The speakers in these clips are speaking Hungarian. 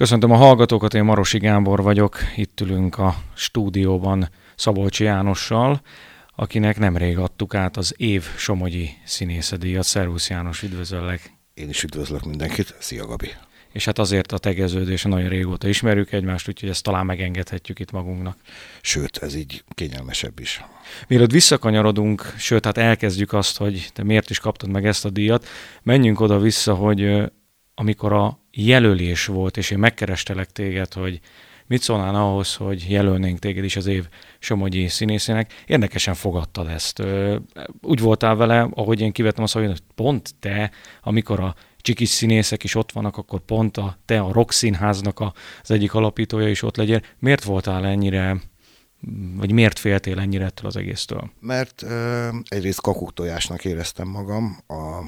Köszöntöm a hallgatókat, én Marosi Gábor vagyok, itt ülünk a stúdióban Szabolcsi Jánossal, akinek nemrég adtuk át az év Somogyi színészedíjat. Szervusz János, üdvözöllek! Én is üdvözlök mindenkit, szia Gabi! És hát azért a tegeződése nagyon régóta ismerjük egymást, úgyhogy ezt talán megengedhetjük itt magunknak. Sőt, ez így kényelmesebb is. Mielőtt visszakanyarodunk, sőt, hát elkezdjük azt, hogy te miért is kaptad meg ezt a díjat, menjünk oda-vissza, hogy amikor a jelölés volt, és én megkerestelek téged, hogy mit szólnál ahhoz, hogy jelölnénk téged is az év Somogyi színészének. Érdekesen fogadtad ezt. Úgy voltál vele, ahogy én kivettem azt, hogy pont te, amikor a csikis színészek is ott vannak, akkor pont a, te a Rock Színháznak az egyik alapítója is ott legyél. Miért voltál ennyire vagy miért féltél ennyire ettől az egésztől? Mert ö, egyrészt kakuktojásnak éreztem magam a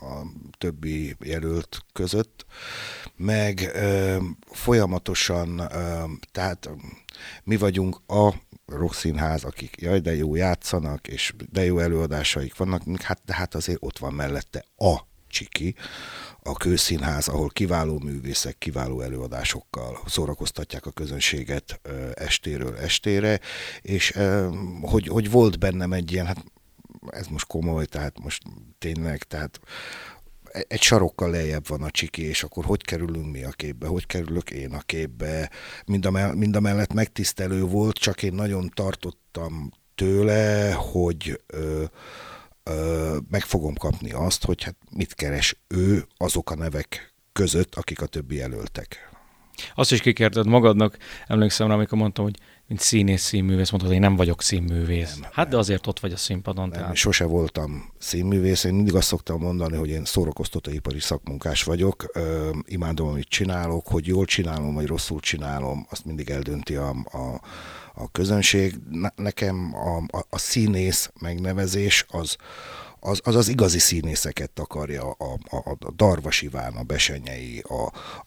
a többi jelölt között, meg ö, folyamatosan, ö, tehát mi vagyunk a rockszínház, akik jaj, de jó játszanak, és de jó előadásaik vannak, hát, de hát azért ott van mellette a Csiki, a kőszínház, ahol kiváló művészek, kiváló előadásokkal szórakoztatják a közönséget estéről estére, és hogy, hogy volt bennem egy ilyen, hát ez most komoly, tehát most tényleg, tehát egy sarokkal lejjebb van a csiki, és akkor hogy kerülünk mi a képbe, hogy kerülök én a képbe. Mind a, mell- mind a mellett megtisztelő volt, csak én nagyon tartottam tőle, hogy ö, ö, meg fogom kapni azt, hogy hát mit keres ő azok a nevek között, akik a többi jelöltek. Azt is kikérted magadnak, emlékszem rá, amikor mondtam, hogy mint színész, színművész, mondtad, hogy én nem vagyok színművész. Nem, hát de azért ott vagy a színpadon. Nem, tehát. sose voltam színművész, én mindig azt szoktam mondani, hogy én szórakoztatóipari szakmunkás vagyok, Ö, imádom, amit csinálok, hogy jól csinálom, vagy rosszul csinálom, azt mindig eldönti a, a, a közönség. Nekem a, a, a színész megnevezés az, az, az az igazi színészeket takarja, a, a, a Darvas Iván, a Besenyei, a,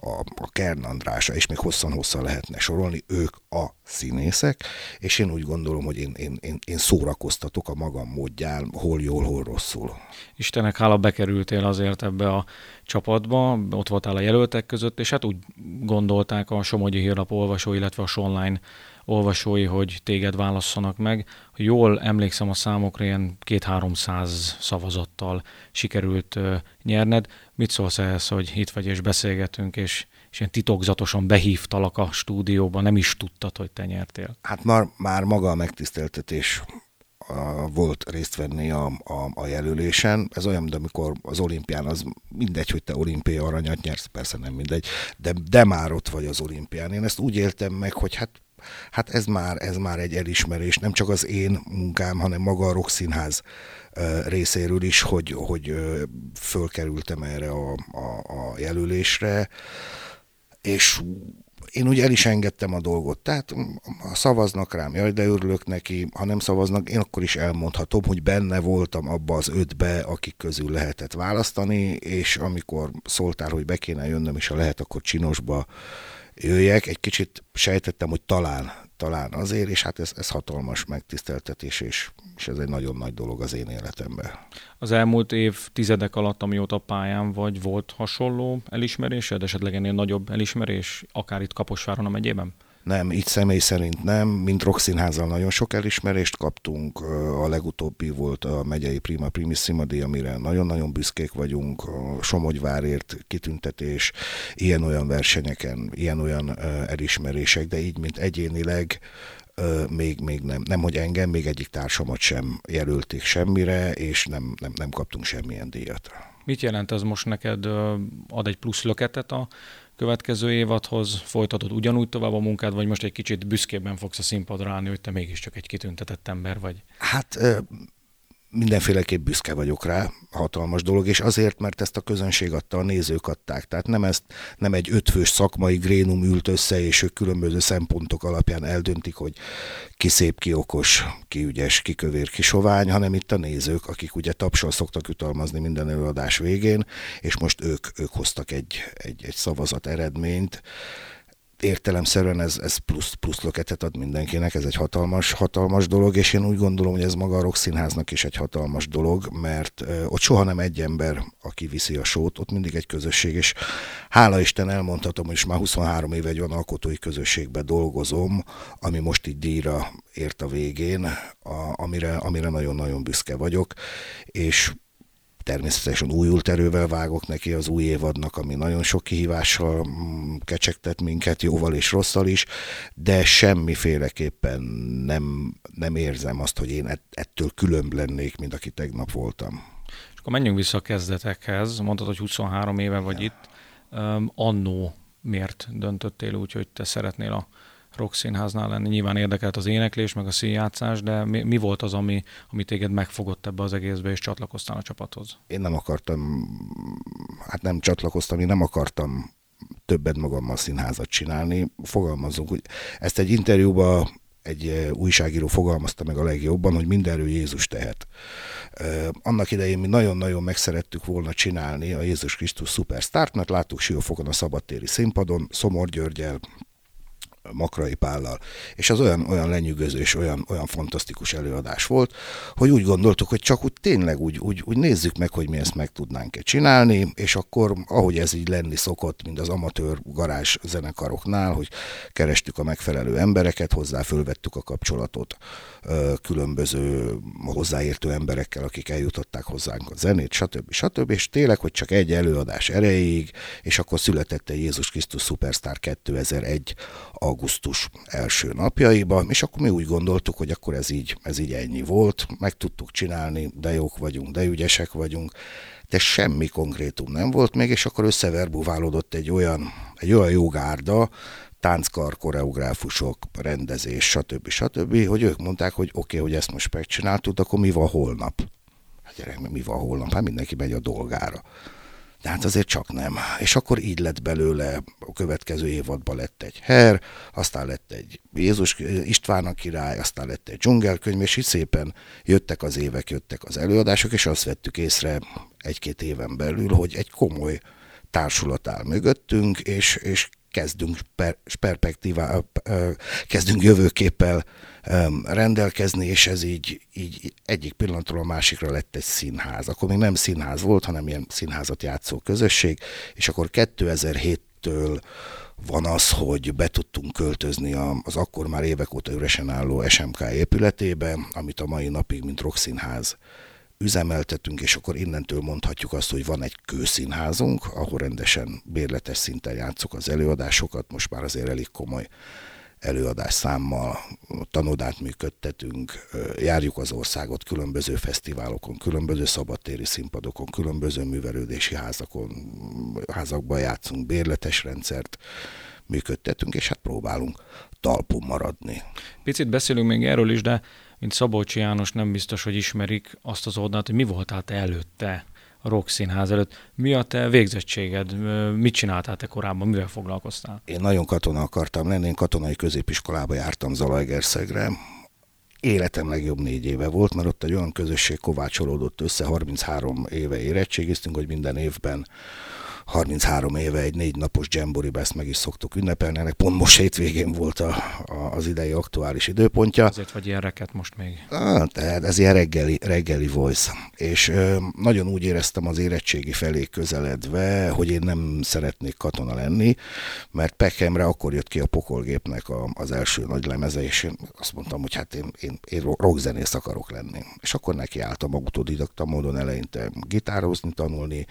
a, a Kern Andrása, és még hosszan-hosszan lehetne sorolni, ők a színészek, és én úgy gondolom, hogy én, én, én, én szórakoztatok a magam módján, hol jól, hol rosszul. Istenek hála bekerültél azért ebbe a csapatba, ott voltál a jelöltek között, és hát úgy gondolták a Somogyi Hírlap olvasó, illetve a Sonline olvasói, hogy téged válasszanak meg. Jól emlékszem a számokra, ilyen két-háromszáz szavazattal sikerült nyerned. Mit szólsz ehhez, hogy itt vagy és beszélgetünk, és, és ilyen titokzatosan behívtalak a stúdióba, nem is tudtad, hogy te nyertél? Hát már, már maga a megtiszteltetés volt részt venni a, a, a jelölésen. Ez olyan, mint amikor az olimpián, az mindegy, hogy te olimpiai aranyat nyersz, persze nem mindegy, de, de már ott vagy az olimpián. Én ezt úgy éltem meg, hogy hát hát ez már, ez már egy elismerés, nem csak az én munkám, hanem maga a Színház részéről is, hogy, hogy fölkerültem erre a, a, a jelölésre, és én úgy el is engedtem a dolgot. Tehát ha szavaznak rám, jaj, de örülök neki, ha nem szavaznak, én akkor is elmondhatom, hogy benne voltam abba az ötbe, akik közül lehetett választani, és amikor szóltál, hogy be kéne jönnöm, és ha lehet, akkor csinosba jöjjek, egy kicsit sejtettem, hogy talán, talán azért, és hát ez, ez hatalmas megtiszteltetés, és, és ez egy nagyon nagy dolog az én életemben. Az elmúlt év tizedek alatt, amióta pályán vagy, volt hasonló elismerésed, esetleg ennél nagyobb elismerés, akár itt Kaposváron a megyében? Nem, így személy szerint nem. Mint Rokszínházzal nagyon sok elismerést kaptunk. A legutóbbi volt a megyei Prima Primissima díj, amire nagyon-nagyon büszkék vagyunk. A Somogyvárért kitüntetés, ilyen-olyan versenyeken, ilyen-olyan elismerések, de így, mint egyénileg még, még nem, nem, hogy engem, még egyik társamat sem jelölték semmire, és nem, nem, nem kaptunk semmilyen díjat. Mit jelent ez most neked? Ad egy plusz löketet a következő évadhoz? Folytatod ugyanúgy tovább a munkád, vagy most egy kicsit büszkében fogsz a színpadra állni, hogy te mégiscsak egy kitüntetett ember vagy? Hát mindenféleképp büszke vagyok rá, hatalmas dolog, és azért, mert ezt a közönség adta, a nézők adták. Tehát nem, ezt, nem egy ötfős szakmai grénum ült össze, és ők különböző szempontok alapján eldöntik, hogy ki szép, ki okos, ki ügyes, ki kövér, ki sovány, hanem itt a nézők, akik ugye tapsal szoktak jutalmazni minden előadás végén, és most ők, ők hoztak egy, egy, egy szavazat eredményt, értelemszerűen ez, ez plusz, plusz löketet ad mindenkinek, ez egy hatalmas, hatalmas dolog, és én úgy gondolom, hogy ez maga a Rock Színháznak is egy hatalmas dolog, mert ott soha nem egy ember, aki viszi a sót, ott mindig egy közösség, és hála Isten elmondhatom, hogy már 23 éve egy olyan alkotói közösségbe dolgozom, ami most így díjra ért a végén, a, amire, amire nagyon-nagyon büszke vagyok, és Természetesen újult erővel vágok neki az új évadnak, ami nagyon sok kihívással mm, kecsegtet minket, jóval és rosszal is, de semmiféleképpen nem, nem érzem azt, hogy én ettől különb lennék, mint aki tegnap voltam. És akkor menjünk vissza a kezdetekhez. Mondtad, hogy 23 éve vagy ja. itt. Um, annó miért döntöttél úgy, hogy te szeretnél a rock színháznál lenni. Nyilván érdekelt az éneklés, meg a színjátszás, de mi, mi volt az, ami, ami téged megfogott ebbe az egészbe, és csatlakoztál a csapathoz? Én nem akartam, hát nem csatlakoztam, én nem akartam többet magammal színházat csinálni. Fogalmazunk, hogy ezt egy interjúban egy eh, újságíró fogalmazta meg a legjobban, hogy mindenről Jézus tehet. Eh, annak idején mi nagyon-nagyon megszerettük volna csinálni a Jézus Krisztus szupersztárt, mert láttuk Siófokon a szabadtéri színpadon, Szomor Györgyel, Makrai Pállal. És az olyan, olyan lenyűgöző és olyan, olyan fantasztikus előadás volt, hogy úgy gondoltuk, hogy csak úgy tényleg úgy, úgy, úgy nézzük meg, hogy mi ezt meg tudnánk-e csinálni, és akkor, ahogy ez így lenni szokott, mint az amatőr garázs zenekaroknál, hogy kerestük a megfelelő embereket, hozzá fölvettük a kapcsolatot különböző hozzáértő emberekkel, akik eljutották hozzánk a zenét, stb. stb. És tényleg, hogy csak egy előadás erejéig, és akkor született egy Jézus Krisztus Superstar 2001 augusztus első napjaiba, és akkor mi úgy gondoltuk, hogy akkor ez így, ez így ennyi volt, meg tudtuk csinálni, de jók vagyunk, de ügyesek vagyunk, de semmi konkrétum nem volt még, és akkor összeverbuválódott egy olyan, egy olyan jogárda, tánckar, koreográfusok, rendezés, stb. stb., hogy ők mondták, hogy oké, okay, hogy ezt most megcsináltuk, akkor mi van holnap? Hát gyerek, mi van holnap? Hát mindenki megy a dolgára. De hát azért csak nem. És akkor így lett belőle, a következő évadban lett egy Her, aztán lett egy Jézus István a király, aztán lett egy dzsungelkönyv, és így szépen jöttek az évek, jöttek az előadások, és azt vettük észre egy-két éven belül, hogy egy komoly társulat áll mögöttünk, és, és kezdünk per, perspektívá, kezdünk jövőképpel rendelkezni, és ez így, így egyik pillanatról a másikra lett egy színház. Akkor még nem színház volt, hanem ilyen színházat játszó közösség, és akkor 2007-től van az, hogy be tudtunk költözni az akkor már évek óta üresen álló SMK épületébe, amit a mai napig, mint rockszínház üzemeltetünk, és akkor innentől mondhatjuk azt, hogy van egy kőszínházunk, ahol rendesen bérletes szinten játszuk az előadásokat, most már azért elég komoly előadás számmal, tanodát működtetünk, járjuk az országot különböző fesztiválokon, különböző szabadtéri színpadokon, különböző művelődési házakon, házakban játszunk, bérletes rendszert működtetünk, és hát próbálunk talpon maradni. Picit beszélünk még erről is, de mint Szabolcsi János nem biztos, hogy ismerik azt az oldalt, hogy mi voltál te előtte a Rock Színház előtt. Mi a te végzettséged? Mit csináltál te korábban? Mivel foglalkoztál? Én nagyon katona akartam lenni, én katonai középiskolába jártam Zalaegerszegre. Életem legjobb négy éve volt, mert ott egy olyan közösség kovácsolódott össze, 33 éve érettségiztünk, hogy minden évben 33 éve egy négy napos Jamboriba ezt meg is szoktuk ünnepelni, ennek pont most hétvégén volt a, a, az idei aktuális időpontja. Azért vagy ilyen reket most még. Ah, tehát ez ilyen reggeli, reggeli voice. És ö, nagyon úgy éreztem az érettségi felé közeledve, hogy én nem szeretnék katona lenni, mert Pekhemre akkor jött ki a pokolgépnek a, az első nagy lemeze, és én azt mondtam, hogy hát én, én, én rockzenész akarok lenni. És akkor nekiálltam autodidakta módon eleinte gitározni, tanulni,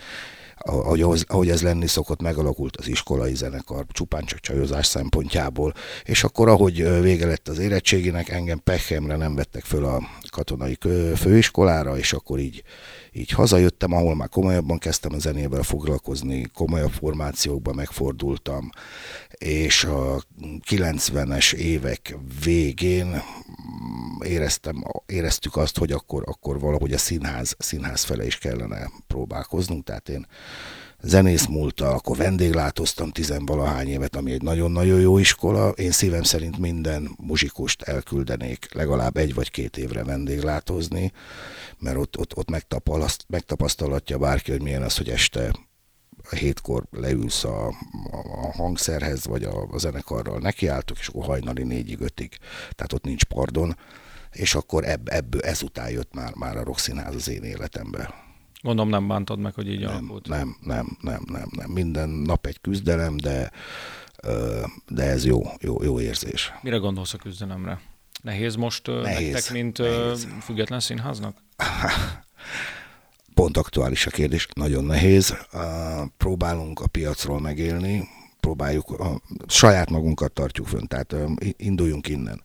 ahogy, ahogy ez lenni szokott, megalakult az iskolai zenekar, csupán csak csajozás szempontjából, és akkor, ahogy vége lett az érettséginek, engem Pechemre nem vettek föl a katonai főiskolára, és akkor így, így hazajöttem, ahol már komolyabban kezdtem a zenével foglalkozni, komolyabb formációkba megfordultam, és a 90-es évek végén éreztem, éreztük azt, hogy akkor, akkor valahogy a színház, színház fele is kellene próbálkoznunk, tehát én zenész múlta, akkor vendéglátoztam tizenvalahány évet, ami egy nagyon-nagyon jó iskola. Én szívem szerint minden muzsikust elküldenék legalább egy vagy két évre vendéglátozni, mert ott, ott, ott megtapasztalatja bárki, hogy milyen az, hogy este a hétkor leülsz a, a hangszerhez, vagy a, a zenekarral nekiálltok, és akkor hajnali négyig, ötig. Tehát ott nincs pardon, és akkor ebb, ebből ezután jött már, már a rockszínház az én életembe. Gondolom nem bántad meg, hogy így nem, alakult. Nem, nem, nem, nem, nem. Minden nap egy küzdelem, de, de ez jó, jó, jó érzés. Mire gondolsz a küzdelemre? Nehéz most nehéz, nektek, mint nehéz. független színháznak? Pont aktuális a kérdés, nagyon nehéz. Próbálunk a piacról megélni, próbáljuk, a saját magunkat tartjuk fönn, tehát induljunk innen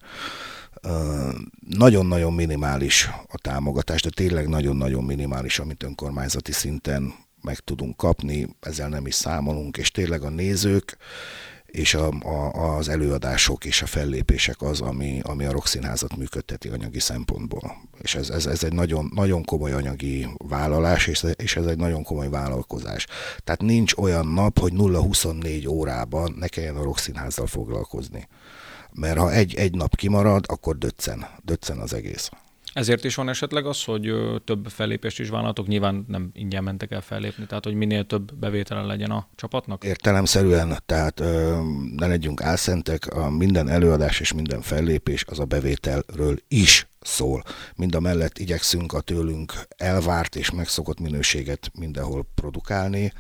nagyon-nagyon minimális a támogatás, de tényleg nagyon-nagyon minimális, amit önkormányzati szinten meg tudunk kapni, ezzel nem is számolunk, és tényleg a nézők és a, a, az előadások és a fellépések az, ami, ami a rockszínházat működteti anyagi szempontból. És ez, ez, ez egy nagyon, nagyon komoly anyagi vállalás, és, és ez egy nagyon komoly vállalkozás. Tehát nincs olyan nap, hogy 0-24 órában ne kelljen a rockszínházzal foglalkozni mert ha egy, egy nap kimarad, akkor döccen, döccen az egész. Ezért is van esetleg az, hogy több fellépést is vállaltok, nyilván nem ingyen mentek el fellépni, tehát hogy minél több bevétele legyen a csapatnak? Értelemszerűen, tehát ne legyünk álszentek, a minden előadás és minden fellépés az a bevételről is szól. Mind a mellett igyekszünk a tőlünk elvárt és megszokott minőséget mindenhol produkálni,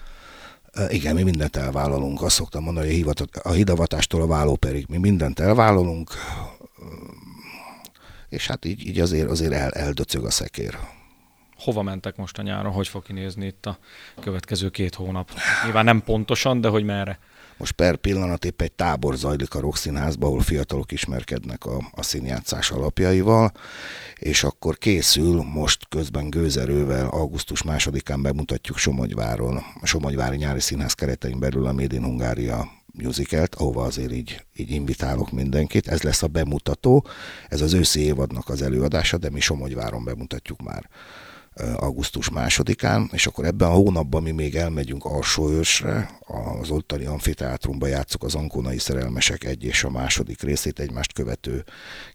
igen, mi mindent elvállalunk. Azt szoktam mondani, hogy a hidavatástól a vállóperig mi mindent elvállalunk, és hát így, így azért, azért el, eldöcög a szekér. Hova mentek most a nyáron? Hogy fog kinézni itt a következő két hónap? Nyilván nem pontosan, de hogy merre? Most per pillanat épp egy tábor zajlik a Rokszínházban, ahol fiatalok ismerkednek a, a színjátszás alapjaival, és akkor készül most közben gőzerővel augusztus másodikán bemutatjuk Somogyváron, a Somogyvári Nyári Színház keretein belül a Made in Hungária musicalt, ahova azért így, így invitálok mindenkit. Ez lesz a bemutató, ez az őszi évadnak az előadása, de mi Somogyváron bemutatjuk már augusztus másodikán, és akkor ebben a hónapban mi még elmegyünk Alsóőrsre, az ottani amfiteátrumba játszuk az Ankónai Szerelmesek egy és a második részét egymást követő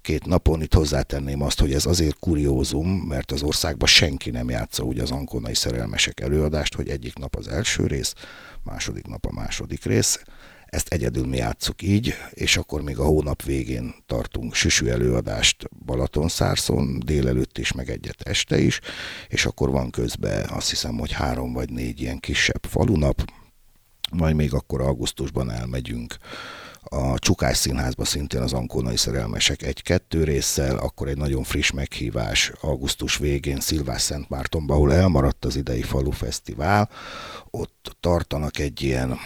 két napon. Itt hozzátenném azt, hogy ez azért kuriózum, mert az országban senki nem játsza úgy az Ankónai Szerelmesek előadást, hogy egyik nap az első rész, második nap a második rész, ezt egyedül mi játszuk így, és akkor még a hónap végén tartunk süsű előadást Balatonszárszon, délelőtt is, meg egyet este is, és akkor van közben azt hiszem, hogy három vagy négy ilyen kisebb falunap, majd még akkor augusztusban elmegyünk a Csukás Színházba szintén az Ankónai Szerelmesek egy-kettő résszel, akkor egy nagyon friss meghívás augusztus végén Szilvás Szent Mártonba, ahol elmaradt az idei falufesztivál, ott tartanak egy ilyen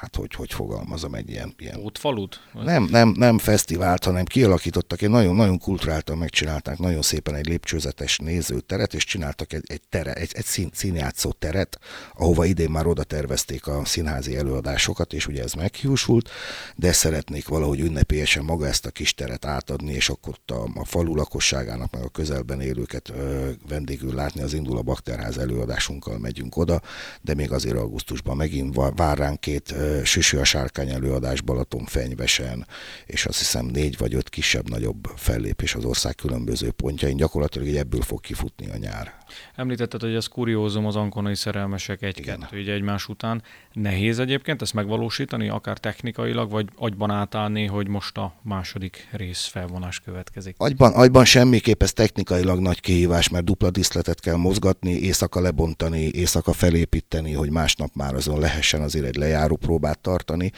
hát hogy, hogy fogalmazom, egy ilyen... ilyen Útfalut? Nem, nem, nem fesztivált, hanem kialakítottak, egy nagyon, nagyon kulturáltan megcsinálták, nagyon szépen egy lépcsőzetes nézőteret, és csináltak egy, egy, tere, egy, egy szín, színjátszó teret, ahova idén már oda tervezték a színházi előadásokat, és ugye ez meghiúsult, de szeretnék valahogy ünnepélyesen maga ezt a kis teret átadni, és akkor a, a falu lakosságának, meg a közelben élőket ö, vendégül látni, az indul a Bakterház előadásunkkal megyünk oda, de még azért augusztusban megint vár ránk két ö, Süsű a sárkány előadás Balaton fenyvesen, és azt hiszem négy vagy öt kisebb-nagyobb fellépés az ország különböző pontjain. Gyakorlatilag ebből fog kifutni a nyár. Említetted, hogy ez kuriózum az ankonai szerelmesek egy-kettő így egymás után. Nehéz egyébként ezt megvalósítani, akár technikailag, vagy agyban átállni, hogy most a második rész felvonás következik? Agyban, agyban semmiképp ez technikailag nagy kihívás, mert dupla diszletet kell mozgatni, éjszaka lebontani, éjszaka felépíteni, hogy másnap már azon lehessen azért egy lejáró próbát tartani.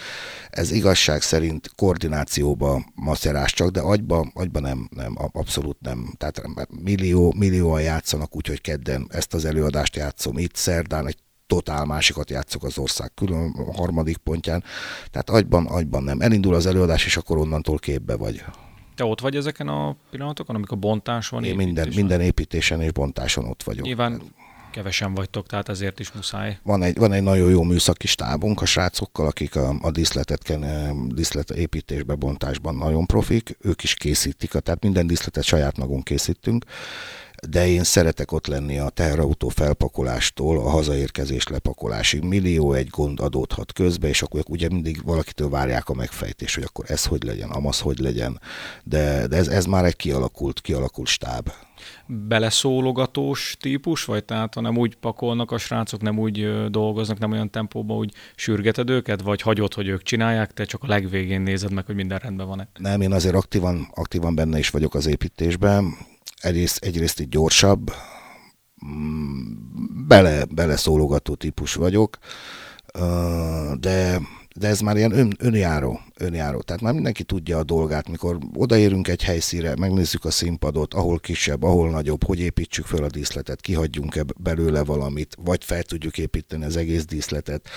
Ez igazság szerint koordinációba macerás csak, de agyba, agyba nem, nem, abszolút nem. Tehát millió, millióan játszanak, úgyhogy kedden ezt az előadást játszom itt, szerdán egy totál másikat játszok az ország külön harmadik pontján. Tehát agyban, agyban nem. Elindul az előadás, és akkor onnantól képbe vagy. Te ott vagy ezeken a pillanatokon, amikor bontás van? Én minden, minden építésen és bontáson ott vagyok. Nyilván kevesen vagytok, tehát ezért is muszáj. Van egy, van egy nagyon jó műszaki stábunk a srácokkal, akik a, a díszletet, díszlet építésbe, bontásban nagyon profik, ők is készítik, tehát minden díszletet saját magunk készítünk, de én szeretek ott lenni a teherautó felpakolástól a hazaérkezés lepakolásig. Millió egy gond adódhat közbe, és akkor ugye mindig valakitől várják a megfejtés, hogy akkor ez hogy legyen, amaz hogy legyen, de, de ez, ez már egy kialakult, kialakult stáb beleszólogatós típus, vagy tehát ha nem úgy pakolnak a srácok, nem úgy dolgoznak, nem olyan tempóban, úgy sürgeted őket, vagy hagyod, hogy ők csinálják, te csak a legvégén nézed meg, hogy minden rendben van-e? Nem, én azért aktívan, aktívan benne is vagyok az építésben. Egyrészt, egyrészt itt gyorsabb, mm, bele, beleszólogató típus vagyok, de de ez már ilyen ön, önjáró, önjáró. Tehát már mindenki tudja a dolgát, mikor odaérünk egy helyszíre, megnézzük a színpadot, ahol kisebb, ahol nagyobb, hogy építsük föl a díszletet, kihagyjunk-e belőle valamit, vagy fel tudjuk építeni az egész díszletet.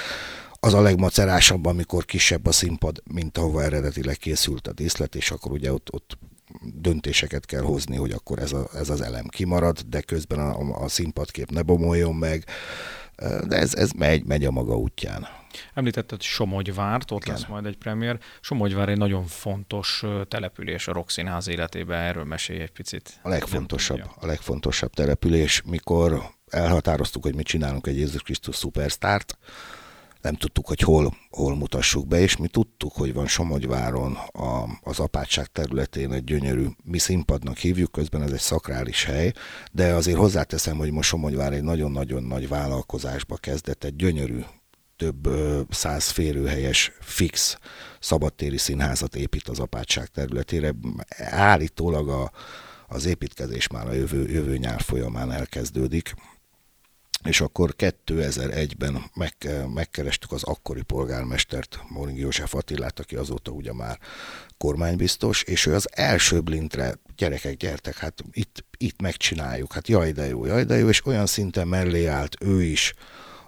Az a legmacerásabb, amikor kisebb a színpad, mint ahova eredetileg készült a díszlet, és akkor ugye ott, ott döntéseket kell hozni, hogy akkor ez, a, ez az elem kimarad, de közben a, a színpadkép ne bomoljon meg. De ez, ez megy, megy a maga útján. Említetted Somogyvárt, ott Igen. lesz majd egy premier. Somogyvár egy nagyon fontos település a Rokszínház életében, erről mesélj egy picit. A legfontosabb, a legfontosabb település, mikor elhatároztuk, hogy mit csinálunk egy Jézus Krisztus szupersztárt, nem tudtuk, hogy hol, hol mutassuk be, és mi tudtuk, hogy van Somogyváron a, az apátság területén egy gyönyörű, mi színpadnak hívjuk, közben ez egy szakrális hely, de azért hozzáteszem, hogy most Somogyvár egy nagyon-nagyon nagy vállalkozásba kezdett, egy gyönyörű több száz férőhelyes fix szabadtéri színházat épít az apátság területére. Állítólag a, az építkezés már a jövő, jövő nyár folyamán elkezdődik és akkor 2001-ben meg, megkerestük az akkori polgármestert, Moring József Attilát, aki azóta ugye már kormánybiztos, és ő az első blintre, gyerekek, gyertek, hát itt, itt megcsináljuk, hát jaj de jó, jaj de jó, és olyan szinten mellé állt ő is,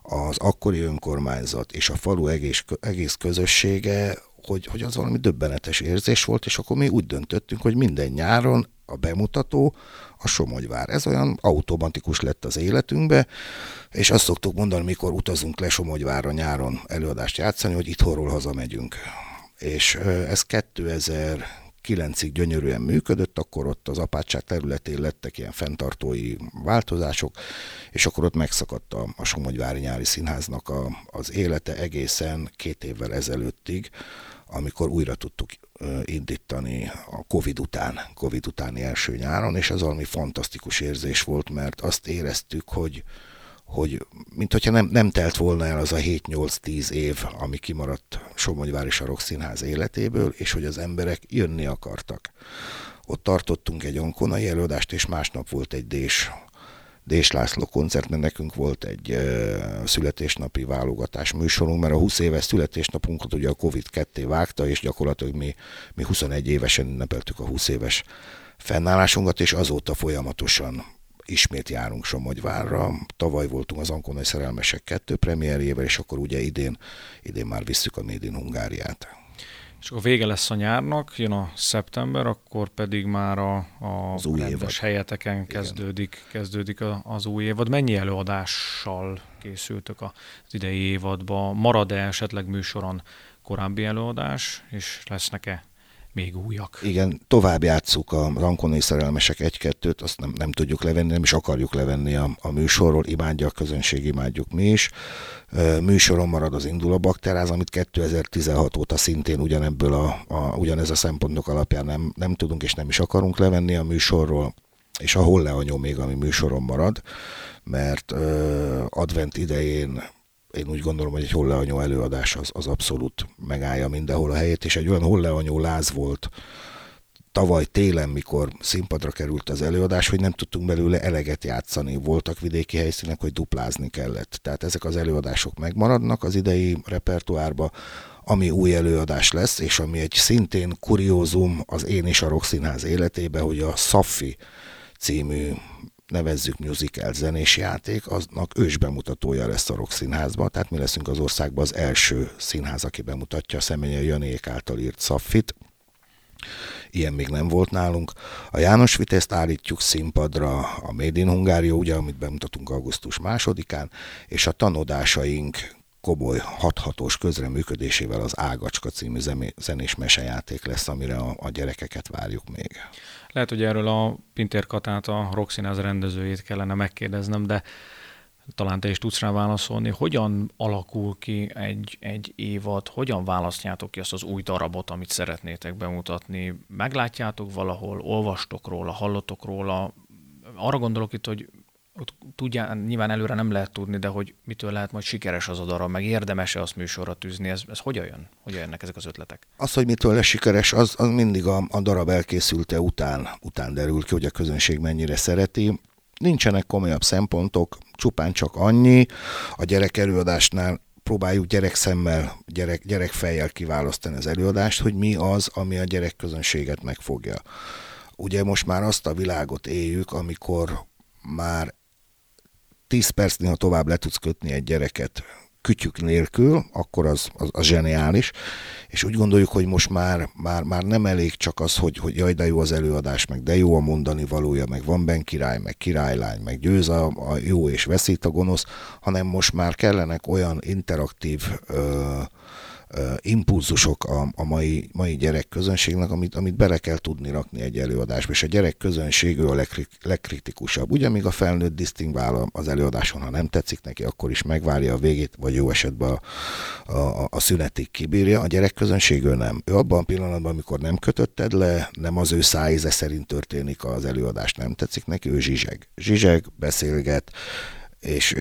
az akkori önkormányzat és a falu egész, egész közössége, hogy, hogy az valami döbbenetes érzés volt, és akkor mi úgy döntöttünk, hogy minden nyáron a bemutató a Somogyvár. Ez olyan automatikus lett az életünkbe, és azt szoktuk mondani, mikor utazunk le Somogyvárra nyáron előadást játszani, hogy itthonról hazamegyünk. És ez 2000 kilencig gyönyörűen működött, akkor ott az apátság területén lettek ilyen fenntartói változások, és akkor ott megszakadt a, a Somogyvári Nyári Színháznak a, az élete egészen két évvel ezelőttig, amikor újra tudtuk indítani a Covid után, Covid utáni első nyáron, és ez valami fantasztikus érzés volt, mert azt éreztük, hogy, hogy mint hogyha nem, nem telt volna el az a 7-8-10 év, ami kimaradt Somonyvári Sarok Színház életéből, és hogy az emberek jönni akartak. Ott tartottunk egy onkonai előadást, és másnap volt egy Dés, Dés László koncert, mert nekünk volt egy uh, születésnapi válogatás műsorunk, mert a 20 éves születésnapunkat ugye a Covid ketté vágta, és gyakorlatilag mi, mi 21 évesen ünnepeltük a 20 éves fennállásunkat, és azóta folyamatosan ismét járunk Somogyvárra. Tavaly voltunk az Ankonai Szerelmesek kettő premierjével, és akkor ugye idén, idén már visszük a Made in Hungáriát. És akkor vége lesz a nyárnak, jön a szeptember, akkor pedig már a, a az új évad. helyeteken kezdődik, kezdődik az új évad. Mennyi előadással készültök az idei évadban? Marad-e esetleg műsoron korábbi előadás, és lesznek-e még újak. Igen, tovább játsszuk a Rankoni szerelmesek egy-kettőt, azt nem, nem tudjuk levenni, nem is akarjuk levenni a, a műsorról, imádja a közönség, imádjuk mi is. Műsoron marad az Indul bakteráz, amit 2016 óta szintén ugyanebből a, a, ugyanez a szempontok alapján nem, nem tudunk és nem is akarunk levenni a műsorról, és a Holleanyó még, ami műsoron marad, mert ö, advent idején én úgy gondolom, hogy egy holleanyó előadás az, az abszolút megállja mindenhol a helyét, és egy olyan holleanyó láz volt tavaly télen, mikor színpadra került az előadás, hogy nem tudtunk belőle eleget játszani. Voltak vidéki helyszínek, hogy duplázni kellett. Tehát ezek az előadások megmaradnak az idei repertoárba, ami új előadás lesz, és ami egy szintén kuriózum az Én és a Rokszínház életébe, hogy a Szaffi című nevezzük musical zenés játék, aznak ős bemutatója lesz a Rock Színházban, tehát mi leszünk az országban az első színház, aki bemutatja a Szemenye Janék által írt Szaffit, Ilyen még nem volt nálunk. A János Viteszt állítjuk színpadra, a Made in Hungária, ugye, amit bemutatunk augusztus másodikán, és a tanodásaink komoly hathatós közreműködésével az Ágacska című zenés mesejáték lesz, amire a, a gyerekeket várjuk még. Lehet, hogy erről a Pintér Katát, a Roxinaz rendezőjét kellene megkérdeznem, de talán te is tudsz rá válaszolni. Hogyan alakul ki egy, egy évad, hogyan választjátok ki azt az új darabot, amit szeretnétek bemutatni? Meglátjátok valahol, olvastok róla, hallottok róla? Arra gondolok itt, hogy tudján, nyilván előre nem lehet tudni, de hogy mitől lehet majd sikeres az a darab, meg érdemes-e azt műsorra tűzni, ez, ez hogyan jön? Hogyan jönnek ezek az ötletek? Az, hogy mitől lesz sikeres, az, az mindig a, a darab elkészülte után, után derül ki, hogy a közönség mennyire szereti. Nincsenek komolyabb szempontok, csupán csak annyi. A gyerek előadásnál próbáljuk gyerekszemmel, gyerek, gyerekfejjel kiválasztani az előadást, hogy mi az, ami a gyerek közönséget megfogja. Ugye most már azt a világot éljük, amikor már 10 percnél tovább le tudsz kötni egy gyereket kütyük nélkül, akkor az, az, az zseniális, és úgy gondoljuk, hogy most már, már, már nem elég csak az, hogy, hogy jaj, de jó az előadás, meg de jó a mondani valója, meg van ben király, meg királylány, meg győz a, a jó és veszít a gonosz, hanem most már kellenek olyan interaktív ö, impulzusok a, a mai, mai gyerek közönségnek, amit, amit bele kell tudni rakni egy előadásba, és a gyerek közönség ő a legkritikusabb. Ugye még a felnőtt disztingvál az előadáson, ha nem tetszik neki, akkor is megvárja a végét, vagy jó esetben a, a, a szünetig kibírja. A gyerek közönség ő nem. Ő abban a pillanatban, amikor nem kötötted le, nem az ő szájíze szerint történik az előadás, nem tetszik neki, ő zsizseg. Zsizseg, beszélget, és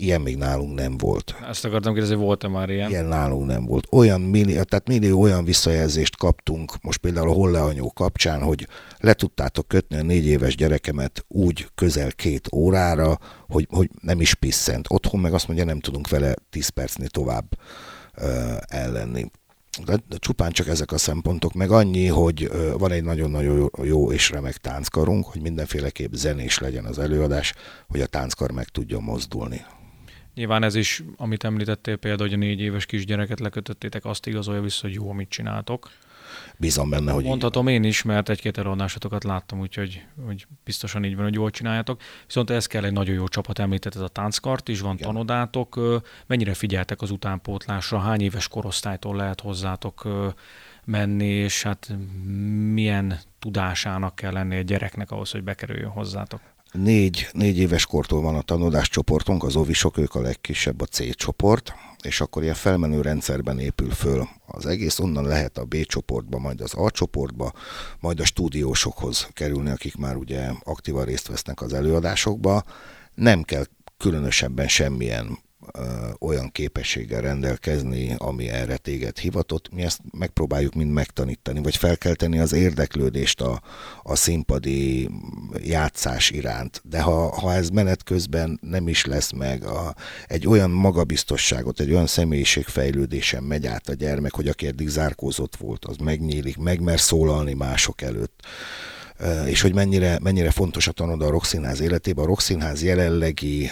Ilyen még nálunk nem volt. Ezt akartam kérdezni, volt-e már ilyen? Ilyen nálunk nem volt. Olyan millió, tehát millió olyan visszajelzést kaptunk, most például a Holleanyó kapcsán, hogy le tudtátok kötni a négy éves gyerekemet úgy közel két órára, hogy, hogy nem is pisszent. Otthon meg azt mondja, nem tudunk vele tíz percnél tovább uh, ellenni. De, de csupán csak ezek a szempontok, meg annyi, hogy van egy nagyon-nagyon jó és remek tánckarunk, hogy mindenféleképp zenés legyen az előadás, hogy a tánckar meg tudjon mozdulni. Nyilván ez is, amit említettél például, hogy a négy éves kisgyereket lekötöttétek, azt igazolja vissza, hogy jó, amit csináltok. Bízom benne, hogy Mondhatom én is, mert egy-két előadásotokat láttam, úgyhogy hogy biztosan így van, hogy jól csináljátok. Viszont ez kell egy nagyon jó csapat, említetted a tánckart is, van Igen. tanodátok. Mennyire figyeltek az utánpótlásra? Hány éves korosztálytól lehet hozzátok menni, és hát milyen tudásának kell lenni egy gyereknek ahhoz, hogy bekerüljön hozzátok? Négy, négy éves kortól van a tanulás csoportunk, az ovisok, ők a legkisebb, a C csoport, és akkor ilyen felmenő rendszerben épül föl az egész, onnan lehet a B csoportba, majd az A csoportba, majd a stúdiósokhoz kerülni, akik már ugye aktívan részt vesznek az előadásokba. Nem kell különösebben semmilyen olyan képességgel rendelkezni, ami erre téged hivatott. Mi ezt megpróbáljuk mind megtanítani, vagy felkelteni az érdeklődést a, a színpadi játszás iránt. De ha, ha ez menet közben nem is lesz meg, a, egy olyan magabiztosságot, egy olyan személyiségfejlődésen megy át a gyermek, hogy aki eddig zárkózott volt, az megnyílik, megmer szólalni mások előtt és hogy mennyire, mennyire fontos a tanoda a Rokszínház életében. A Rokszínház jelenlegi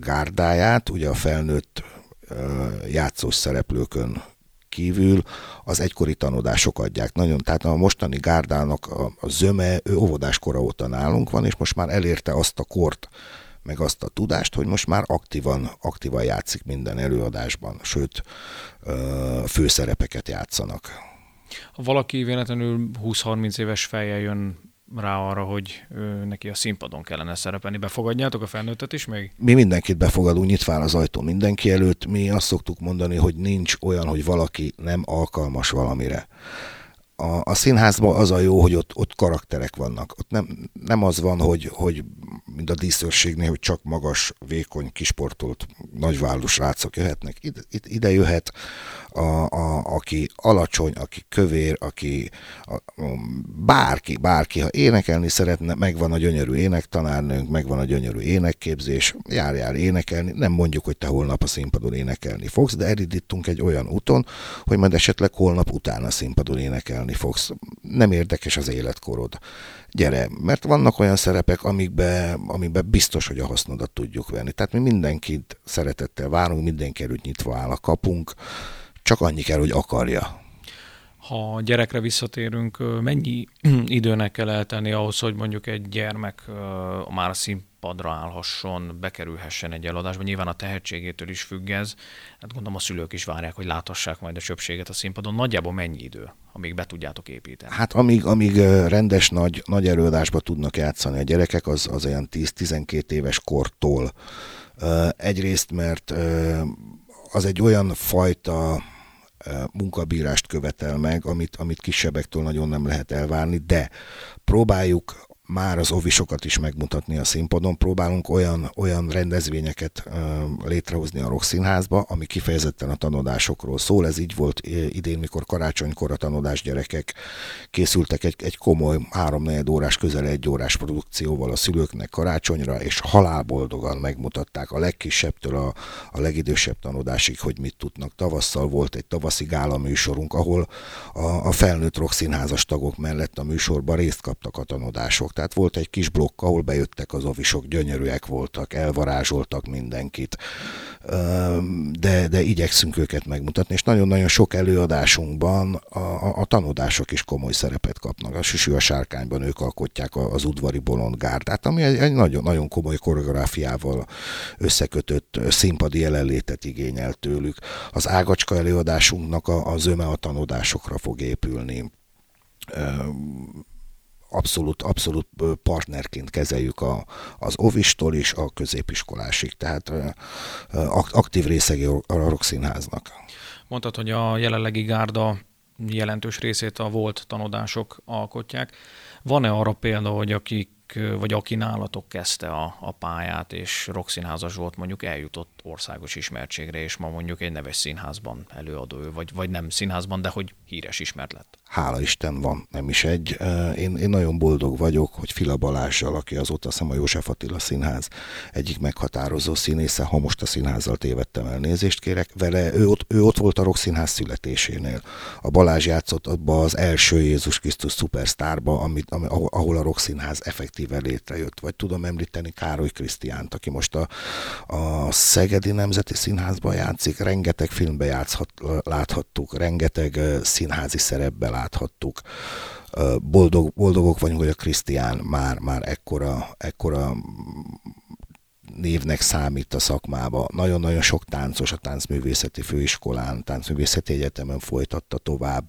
gárdáját, ugye a felnőtt játszós szereplőkön kívül az egykori tanodások adják. Nagyon, tehát a mostani gárdának a, a zöme, ő óvodás kora óta nálunk van, és most már elérte azt a kort, meg azt a tudást, hogy most már aktívan, aktívan játszik minden előadásban, sőt, főszerepeket játszanak. Ha valaki véletlenül 20-30 éves fejjel jön rá arra, hogy neki a színpadon kellene szerepelni. Befogadjátok a felnőttet is még? Mi mindenkit befogadunk, nyitván az ajtó mindenki előtt. Mi azt szoktuk mondani, hogy nincs olyan, hogy valaki nem alkalmas valamire. A, a színházban az a jó, hogy ott, ott karakterek vannak. Ott nem, nem az van, hogy, hogy mint a díszőrségnél, hogy csak magas, vékony, kisportolt, nagyvállú srácok jöhetnek. Ide, ide jöhet a, a, aki alacsony, aki kövér, aki a, a, bárki, bárki, ha énekelni szeretne, megvan a gyönyörű énektanárnőnk, megvan a gyönyörű énekképzés, járjál énekelni, nem mondjuk, hogy te holnap a színpadon énekelni fogsz, de elindítunk egy olyan úton, hogy majd esetleg holnap utána színpadon énekelni fogsz. Nem érdekes az életkorod. Gyere, mert vannak olyan szerepek, amikbe, amikbe biztos, hogy a hasznodat tudjuk venni. Tehát mi mindenkit szeretettel várunk, mindenki előtt nyitva áll a kapunk, csak annyi kell, hogy akarja. Ha a gyerekre visszatérünk, mennyi időnek kell eltenni ahhoz, hogy mondjuk egy gyermek már a színpadra állhasson, bekerülhessen egy eladásba? Nyilván a tehetségétől is függ ez. Hát gondolom a szülők is várják, hogy láthassák majd a csöpséget a színpadon. Nagyjából mennyi idő, amíg be tudjátok építeni? Hát amíg, amíg rendes nagy, nagy előadásba tudnak játszani a gyerekek, az, az olyan 10-12 éves kortól. Egyrészt, mert az egy olyan fajta munkabírást követel meg, amit, amit kisebbektől nagyon nem lehet elvárni, de próbáljuk már az ovisokat is megmutatni a színpadon. Próbálunk olyan, olyan rendezvényeket uh, létrehozni a Színházba, ami kifejezetten a tanodásokról szól. Ez így volt idén, mikor karácsonykor a tanodás gyerekek készültek egy, egy komoly három órás, közel egy órás produkcióval a szülőknek karácsonyra, és halálboldogan megmutatták a legkisebbtől a, a legidősebb tanodásig, hogy mit tudnak. Tavasszal volt egy tavaszi gála műsorunk, ahol a, a felnőtt Színházas tagok mellett a műsorban részt kaptak a tanodások tehát volt egy kis blokk, ahol bejöttek az avisok, gyönyörűek voltak, elvarázsoltak mindenkit, de, de igyekszünk őket megmutatni, és nagyon-nagyon sok előadásunkban a, a, a tanodások is komoly szerepet kapnak. A Süsű a sárkányban ők alkotják az udvari bolondgárdát, ami egy, egy nagyon, nagyon komoly koreográfiával összekötött színpadi jelenlétet igényel tőlük. Az ágacska előadásunknak a, a zöme a tanodásokra fog épülni abszolút, abszolút partnerként kezeljük a, az ovistól is a középiskolásig, tehát aktív részegi a Rokszínháznak. Mondtad, hogy a jelenlegi gárda jelentős részét a volt tanodások alkotják. Van-e arra példa, hogy akik vagy aki nálatok kezdte a, a pályát, és rockszínházas volt, mondjuk eljutott országos ismertségre, és ma mondjuk egy neves színházban előadó, vagy, vagy nem színházban, de hogy híres ismert lett? Hála Isten van, nem is egy. Én, én nagyon boldog vagyok, hogy Fila Balással, aki azóta szem a József Attila Színház egyik meghatározó színésze, ha most a színházzal tévedtem el, nézést kérek, vele ő ott, ő ott volt a Rock Színház születésénél. A Balázs játszott abba az első Jézus Krisztus szupersztárba, amit, ahol a Rock Színház effektíve létrejött. Vagy tudom említeni Károly Krisztiánt, aki most a, a Szegedi Nemzeti Színházban játszik, rengeteg filmbe játszhat, láthattuk, rengeteg színházi szerepbe láthattuk. Boldog, boldogok vagyunk, hogy a Krisztián már, már ekkora, ekkora névnek számít a szakmába. Nagyon-nagyon sok táncos a táncművészeti főiskolán, táncművészeti egyetemen folytatta tovább.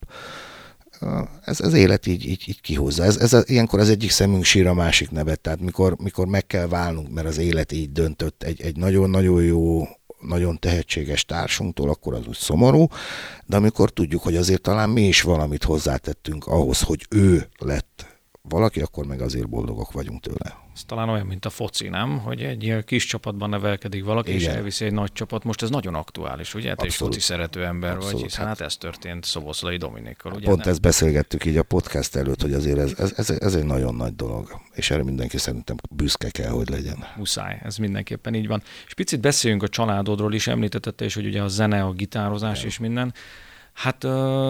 Ez az élet így, így, így kihozza. Ez, ez ilyenkor az egyik szemünk sír a másik nevet, tehát mikor, mikor meg kell válnunk, mert az élet így döntött egy, egy nagyon-nagyon jó nagyon tehetséges társunktól, akkor az úgy szomorú, de amikor tudjuk, hogy azért talán mi is valamit hozzátettünk ahhoz, hogy ő lett valaki, akkor meg azért boldogok vagyunk tőle. Ez talán olyan, mint a foci, nem? Hogy egy ilyen kis csapatban nevelkedik valaki, Igen. és elviszi egy nagy csapat. Most ez nagyon aktuális, ugye? Te is foci szerető ember Abszolút. vagy, hiszen hát ez történt Szoboszlai Dominikkal, ugye? Pont nem? ezt beszélgettük így a podcast előtt, hogy azért ez, ez, ez, ez egy nagyon nagy dolog, és erre mindenki szerintem büszke kell, hogy legyen. Muszáj, ez mindenképpen így van. És picit beszéljünk a családodról is, említette is, hogy ugye a zene, a gitározás Igen. és minden. Hát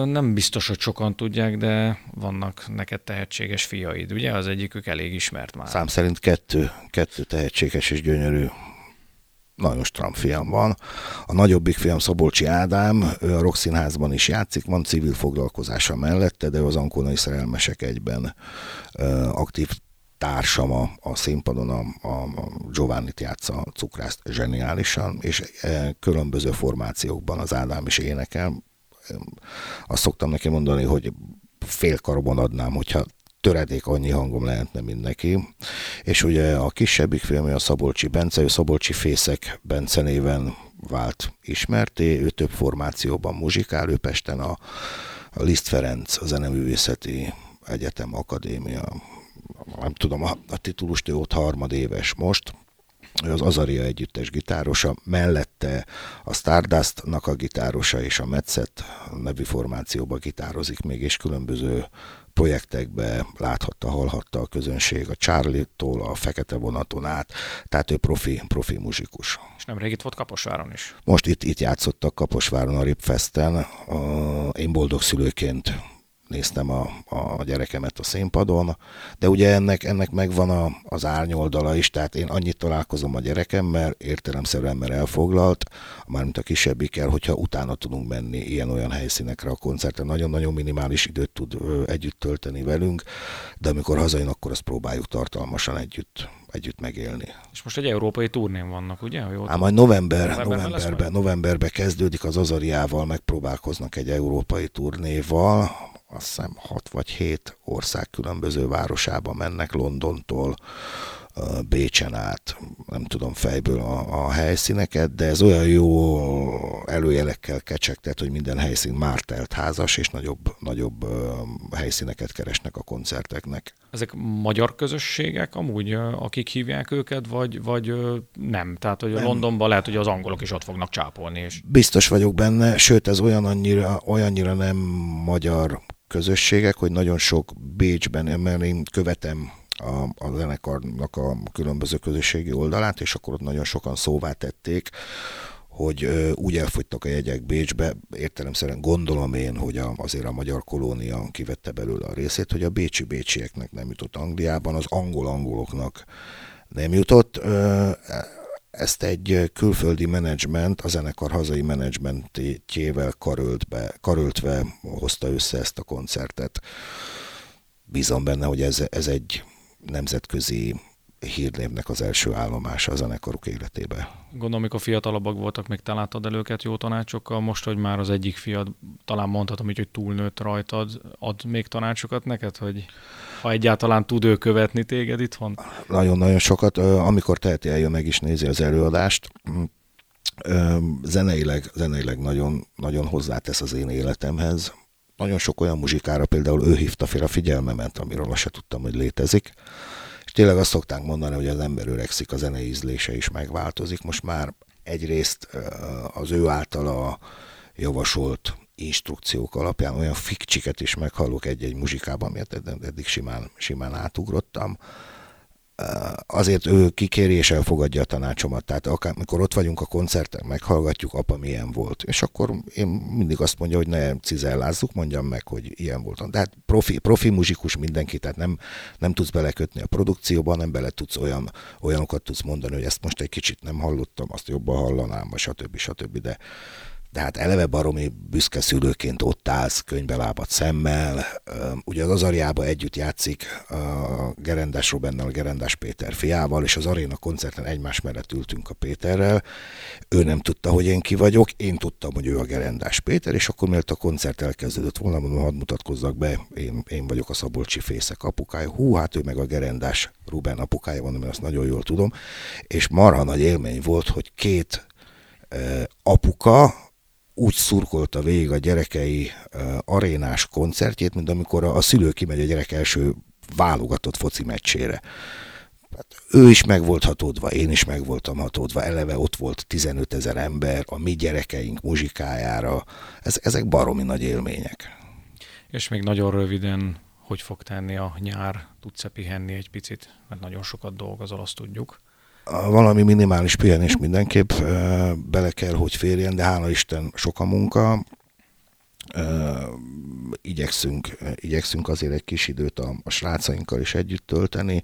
nem biztos, hogy sokan tudják, de vannak neked tehetséges fiaid, ugye? Az egyikük elég ismert már. Szám szerint kettő, kettő tehetséges és gyönyörű nagyon fiam van. A nagyobbik fiam Szabolcsi Ádám, ő a Színházban is játszik, van civil foglalkozása mellette, de az Ankonai Szerelmesek egyben aktív társam a, a színpadon, a, a Giovanni-t játsza a cukrászt zseniálisan, és különböző formációkban az Ádám is énekel, azt szoktam neki mondani, hogy félkarban adnám, hogyha töredék annyi hangom lehetne, mint neki. És ugye a kisebbik filmje a Szabolcsi Bence, ő Szabolcsi Fészek Bence néven vált ismerté, ő több formációban muzsikál, ő Pesten a, a Liszt Ferenc, a Zeneművészeti Egyetem Akadémia, nem tudom, a, a titulust ő ott harmadéves most, az Azaria együttes gitárosa, mellette a Stardust-nak a gitárosa és a Metszet nevű formációba gitározik még, és különböző projektekbe láthatta, hallhatta a közönség a Charlie-tól a Fekete vonaton át, tehát ő profi, profi muzsikus. És nemrég itt volt Kaposváron is. Most itt, itt játszottak Kaposváron a Ripfesten. Én boldog szülőként néztem a, a gyerekemet a színpadon, de ugye ennek, ennek megvan a, az árnyoldala is, tehát én annyit találkozom a gyerekemmel, értelemszerűen, mert elfoglalt, mármint a kisebbikkel, hogyha utána tudunk menni ilyen-olyan helyszínekre a koncerten, nagyon-nagyon minimális időt tud együtt tölteni velünk, de amikor hazajön, akkor azt próbáljuk tartalmasan együtt együtt megélni. És most egy európai turnén vannak, ugye? Jól Ám majd november, novemberben, novemberben, novemberben kezdődik az Azariával, megpróbálkoznak egy európai turnéval, azt hiszem 6 vagy 7 ország különböző városába mennek Londontól, Bécsen át, nem tudom fejből a, a helyszíneket, de ez olyan jó előjelekkel kecsegtet, hogy minden helyszín már telt házas, és nagyobb, nagyobb helyszíneket keresnek a koncerteknek. Ezek magyar közösségek amúgy, akik hívják őket, vagy, vagy nem? Tehát, hogy nem. Londonban lehet, hogy az angolok is ott fognak csápolni. És... Biztos vagyok benne, sőt, ez olyan annyira, olyannyira nem magyar közösségek, hogy nagyon sok Bécsben, mert én követem a, a zenekarnak a különböző közösségi oldalát, és akkor ott nagyon sokan szóvá tették, hogy ö, úgy elfogytak a jegyek Bécsbe, értelemszerűen gondolom én, hogy a, azért a magyar kolónia kivette belőle a részét, hogy a bécsi bécsieknek nem jutott Angliában, az angol-angoloknak nem jutott. Ö, ezt egy külföldi menedzsment, a zenekar hazai menedzsmentjével karölt be, karöltve hozta össze ezt a koncertet. Bízom benne, hogy ez, ez egy nemzetközi hírnévnek az első állomása a zenekaruk életébe. Gondolom, amikor fiatalabbak voltak, még találtad el őket jó tanácsokkal, most, hogy már az egyik fiad, talán mondhatom így, hogy túlnőtt rajtad, ad még tanácsokat neked, hogy ha egyáltalán tud ő követni téged itthon? Nagyon-nagyon sokat. Amikor teheti, eljön meg is nézi az előadást. Zeneileg, zeneileg nagyon, nagyon hozzátesz az én életemhez. Nagyon sok olyan muzsikára például ő hívta fel a figyelmemet, amiről azt se tudtam, hogy létezik tényleg azt szokták mondani, hogy az ember öregszik, a zene ízlése is megváltozik. Most már egyrészt az ő általa javasolt instrukciók alapján olyan fikcsiket is meghallok egy-egy muzsikában, miért eddig simán, simán átugrottam, azért ő kikéri és elfogadja a tanácsomat. Tehát akár, amikor ott vagyunk a koncerten, meghallgatjuk, apa milyen volt. És akkor én mindig azt mondja, hogy ne cizellázzuk, mondjam meg, hogy ilyen voltam. De hát profi, profi muzsikus mindenki, tehát nem, nem tudsz belekötni a produkcióba, nem bele tudsz olyan, olyanokat tudsz mondani, hogy ezt most egy kicsit nem hallottam, azt jobban hallanám, vagy stb. stb. De de hát eleve baromi büszke szülőként ott állsz, könybelábat szemmel. Ugye az Azariába együtt játszik a Gerendás Robennel, a Gerendás Péter fiával, és az Aréna koncerten egymás mellett ültünk a Péterrel. Ő nem tudta, hogy én ki vagyok, én tudtam, hogy ő a Gerendás Péter, és akkor mielőtt a koncert elkezdődött volna, mondom, hadd mutatkozzak be, én, én vagyok a Szabolcsi Fészek apukája. Hú, hát ő meg a Gerendás Ruben apukája, mondom, én azt nagyon jól tudom. És marha nagy élmény volt, hogy két apuka, úgy szurkolta végig a gyerekei arénás koncertjét, mint amikor a szülő kimegy a gyerek első válogatott foci meccsére. Hát ő is meg volt hatódva, én is meg voltam hatódva, eleve ott volt 15 ezer ember, a mi gyerekeink muzsikájára. Ez, ezek baromi nagy élmények. És még nagyon röviden, hogy fog tenni a nyár? Tudsz-e pihenni egy picit? Mert nagyon sokat dolgozol, azt tudjuk valami minimális pihenés mindenképp bele kell, hogy férjen, de hála Isten sok a munka. Igyekszünk, igyekszünk azért egy kis időt a, a srácainkkal is együtt tölteni.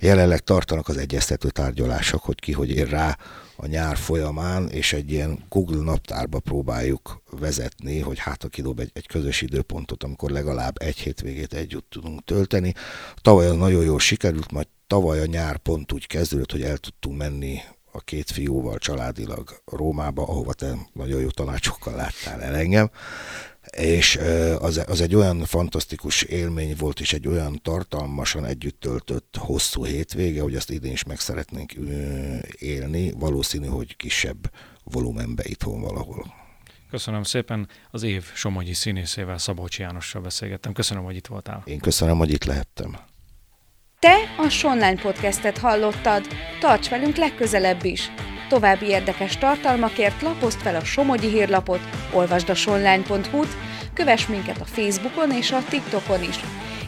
Jelenleg tartanak az egyeztető tárgyalások, hogy ki hogy ér rá a nyár folyamán, és egy ilyen Google naptárba próbáljuk vezetni, hogy hát a kidob egy, egy közös időpontot, amikor legalább egy hétvégét együtt tudunk tölteni. Tavaly nagyon jól sikerült, majd tavaly a nyár pont úgy kezdődött, hogy el tudtunk menni a két fiúval családilag Rómába, ahova te nagyon jó tanácsokkal láttál el engem, és az, az egy olyan fantasztikus élmény volt, és egy olyan tartalmasan együtt töltött hosszú hétvége, hogy ezt idén is meg szeretnénk élni, valószínű, hogy kisebb volumenbe itthon valahol. Köszönöm szépen. Az év Somogyi színészével Szabolcsi Jánossal beszélgettem. Köszönöm, hogy itt voltál. Én köszönöm, hogy itt lehettem. Te a Sonline podcastet hallottad. Tarts velünk legközelebb is! További érdekes tartalmakért lapozd fel a Somogyi hírlapot, olvasd a sonline.hu-t, kövess minket a Facebookon és a TikTokon is,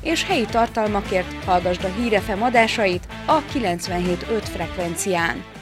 és helyi tartalmakért hallgasd a Hírefem adásait a 97.5 frekvencián.